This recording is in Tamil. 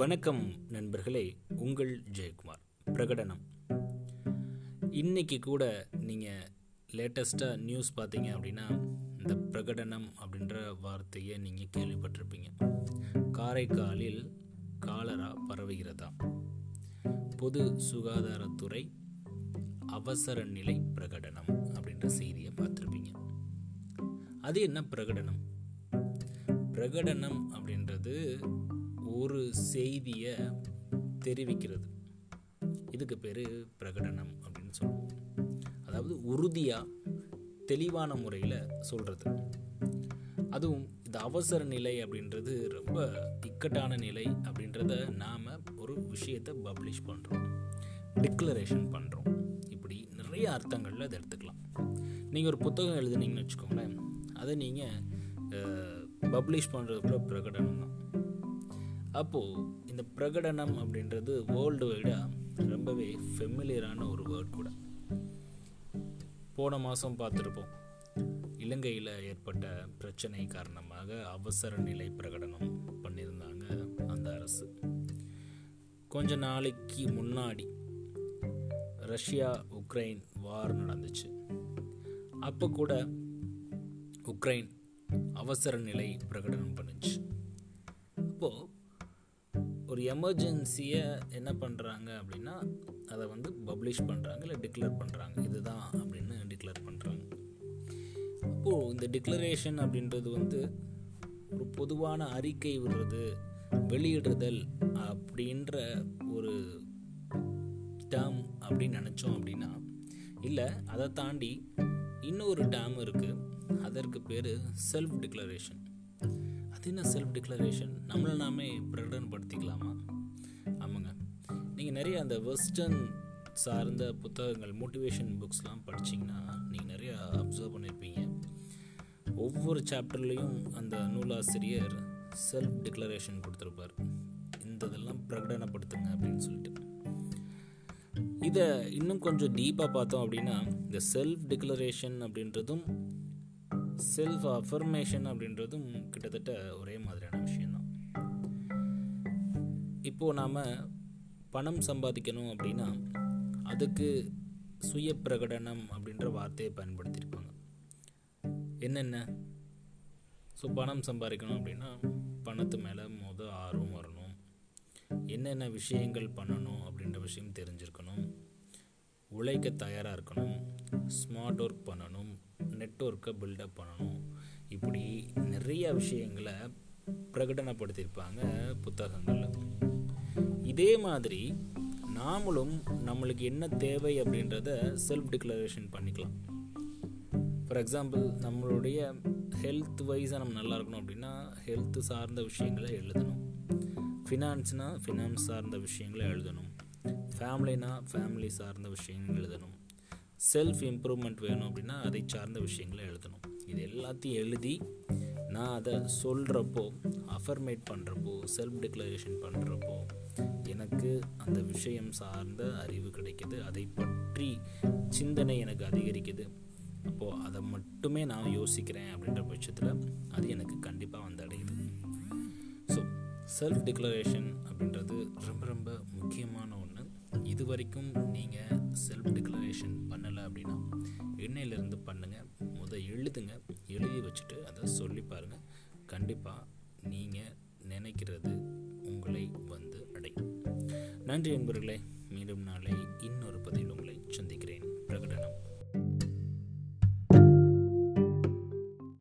வணக்கம் நண்பர்களே உங்கள் ஜெயக்குமார். பிரகடனம். இன்னைக்கு கூட நீங்கள் லேட்டஸ்ட்டாக நியூஸ் பார்த்தீங்க அப்படின்னா இந்த பிரகடனம் அப்படின்ற வார்த்தையை நீங்கள் கேள்விப்பட்டிருப்பீங்க. காரைக்காலில் காலரா பரவுகிறதா? பொது சுகாதாரத்துறை அவசர நிலை பிரகடனம் அப்படின்ற செய்தியை பார்த்துருப்பீங்க. அது என்ன பிரகடனம்? பிரகடனம் அப்படின்றது ஒரு செய்தியை தெரிவிக்கிறது. இதுக்கு பேர் பிரகடனம் அப்படின்னு சொல்லுவோம். அதாவது உறுதியாக தெளிவான முறையில் சொல்கிறது அதுவும் இந்த அவசர நிலை அப்படின்றது ரொம்ப இக்கட்டான நிலை அப்படின்றத நாம் ஒரு விஷயத்தை பப்ளிஷ் பண்ணுறோம் டிக்ளரேஷன் பண்ணுறோம் இப்படி நிறைய அர்த்தங்களில் அதை எடுத்துக்கலாம். நீங்கள் ஒரு புத்தகம் எழுதுனீங்கன்னு வச்சுக்கோங்களேன். அதை நீங்கள் பப்ளிஷ் பண்ணுறது கூட பிரகடனம் தான் அப்போது இந்த பிரகடனம் அப்படின்றது வேர்ல்டு வைடாக ரொம்பவே ஃபெமிலியரான ஒரு வேர்ட் கூட. போன மாதம் பார்த்துருப்போம். இலங்கையில் ஏற்பட்ட பிரச்சனை காரணமாக அவசர நிலை பிரகடனம் பண்ணியிருந்தாங்க அந்த அரசு. கொஞ்ச நாளைக்கு முன்னாடி ரஷ்யா உக்ரைன் வார் நடந்துச்சு. அப்போ கூட உக்ரைன் அவசர நிலை பிரகடனம் பண்ணுச்சு. ஒரு எமர்ஜென்சியை என்ன பண்ணுறாங்க அப்படின்னா அதை வந்து பப்ளிஷ் பண்ணுறாங்க இல்லை டிக்ளேர் பண்ணுறாங்க இதுதான் அப்படின்னு டிக்ளேர் பண்ணுறாங்க அப்போது இந்த டிக்ளரேஷன் அப்படின்றது வந்து ஒரு பொதுவான அறிக்கை விடுறது வெளியிடுதல் அப்படின்ற ஒரு டேம் அப்படின்னு நினச்சோம் அப்படின்னா இல்லை அதை தாண்டி இன்னொரு டேம் இருக்குது அதற்கு பேர் செல்ஃப் டிக்ளரேஷன் அது என்ன செல்ஃப் டிக்ளரேஷன் நம்மளை நாமே பிரகடனப்படுத்திக்கலாமா? ஆமாங்க. நீங்கள் நிறைய அந்த வெஸ்டர்ன் சார்ந்த புத்தகங்கள் மோட்டிவேஷன் புக்ஸ்லாம் படிச்சிங்கன்னா நீங்கள் நிறையா அப்சர்வ் பண்ணியிருப்பீங்க ஒவ்வொரு சாப்டர்லேயும் அந்த நூலாசிரியர் செல்ஃப் டிக்ளரேஷன் கொடுத்துருப்பார். இந்த இதெல்லாம் பிரகடனப்படுத்துங்க அப்படின்னு சொல்லிட்டு. இதை இன்னும் கொஞ்சம் டீப்பாக பார்த்தோம் அப்படின்னா இந்த செல்ஃப் டிக்ளரேஷன் அப்படின்றதும் செல்ஃப் அஃபர்மேஷன் அப்படின்றதும் கிட்டத்தட்ட ஒரே மாதிரியான விஷயந்தான் இப்போது நாம் பணம் சம்பாதிக்கணும் அப்படின்னா அதுக்கு சுய பிரகடனம் அப்படின்ற வார்த்தையை பயன்படுத்தியிருப்பாங்க. என்னென்ன? ஸோ பணம் சம்பாதிக்கணும் அப்படின்னா பணத்து மேலே முத ஆர்வம் வரணும். என்னென்ன விஷயங்கள் பண்ணணும் அப்படின்ற விஷயம் தெரிஞ்சிருக்கணும். உழைக்க தயாராக இருக்கணும் ஸ்மார்ட் ஒர்க் பண்ணணும் நெட்ஒர்க்கை பில்டப் பண்ணணும். இப்படி நிறைய விஷயங்களை பிரகடனப்படுத்தியிருப்பாங்க புத்தகங்களில். இதே மாதிரி நாமளும் நம்மளுக்கு என்ன தேவை அப்படின்றத செல்ஃப் டிக்ளரேஷன் பண்ணிக்கலாம். ஃபார் எக்ஸாம்பிள் நம்மளுடைய ஹெல்த் வைஸாக நம்ம நல்லா இருக்கணும் அப்படின்னா ஹெல்த் சார்ந்த விஷயங்களை எழுதணும். ஃபினான்ஸ்னால் ஃபினான்ஸ் சார்ந்த விஷயங்களை எழுதணும். ஃபேமிலினா ஃபேமிலி சார்ந்த விஷயங்கள் எழுதணும். செல்ஃப் இம்ப்ரூவ்மெண்ட் வேணும் அப்படின்னா அதை சார்ந்த விஷயங்களை எழுதணும். இது எல்லாத்தையும் எழுதி நான் அதை சொல்கிறப்போ அஃபர்மேட் பண்ணுறப்போ செல்ஃப் டிக்ளரேஷன் பண்ணுறப்போ எனக்கு அந்த விஷயம் சார்ந்த அறிவு கிடைக்கிது. அதை பற்றி சிந்தனை எனக்கு அதிகரிக்குது. அப்போது அதை மட்டுமே நான் யோசிக்கிறேன் அப்படின்ற பட்சத்தில் அது எனக்கு கண்டிப்பாக வந்து அடையுது ஸோ செல்ஃப் டிக்ளரேஷன் அப்படின்றது ரொம்ப ரொம்ப முக்கியமான ஒன்று இது வரைக்கும் நீங்கள் செல்ஃப் டிக்ளரேஷன் பண்ணலை அப்படின்னா இன்னையிலேருந்து பண்ணுங்கள் முத எழுதுங்க. எழுதி வச்சுட்டு அதை சொல்லி பாருங்கள் கண்டிப்பாக நீங்கள் நினைக்கிறது உங்களை வந்து அடையும். நன்றி நண்பர்களே மீண்டும் நாளை இன்னொரு பதிவில் உங்களை சந்திக்கிறேன். பிரகடனம்.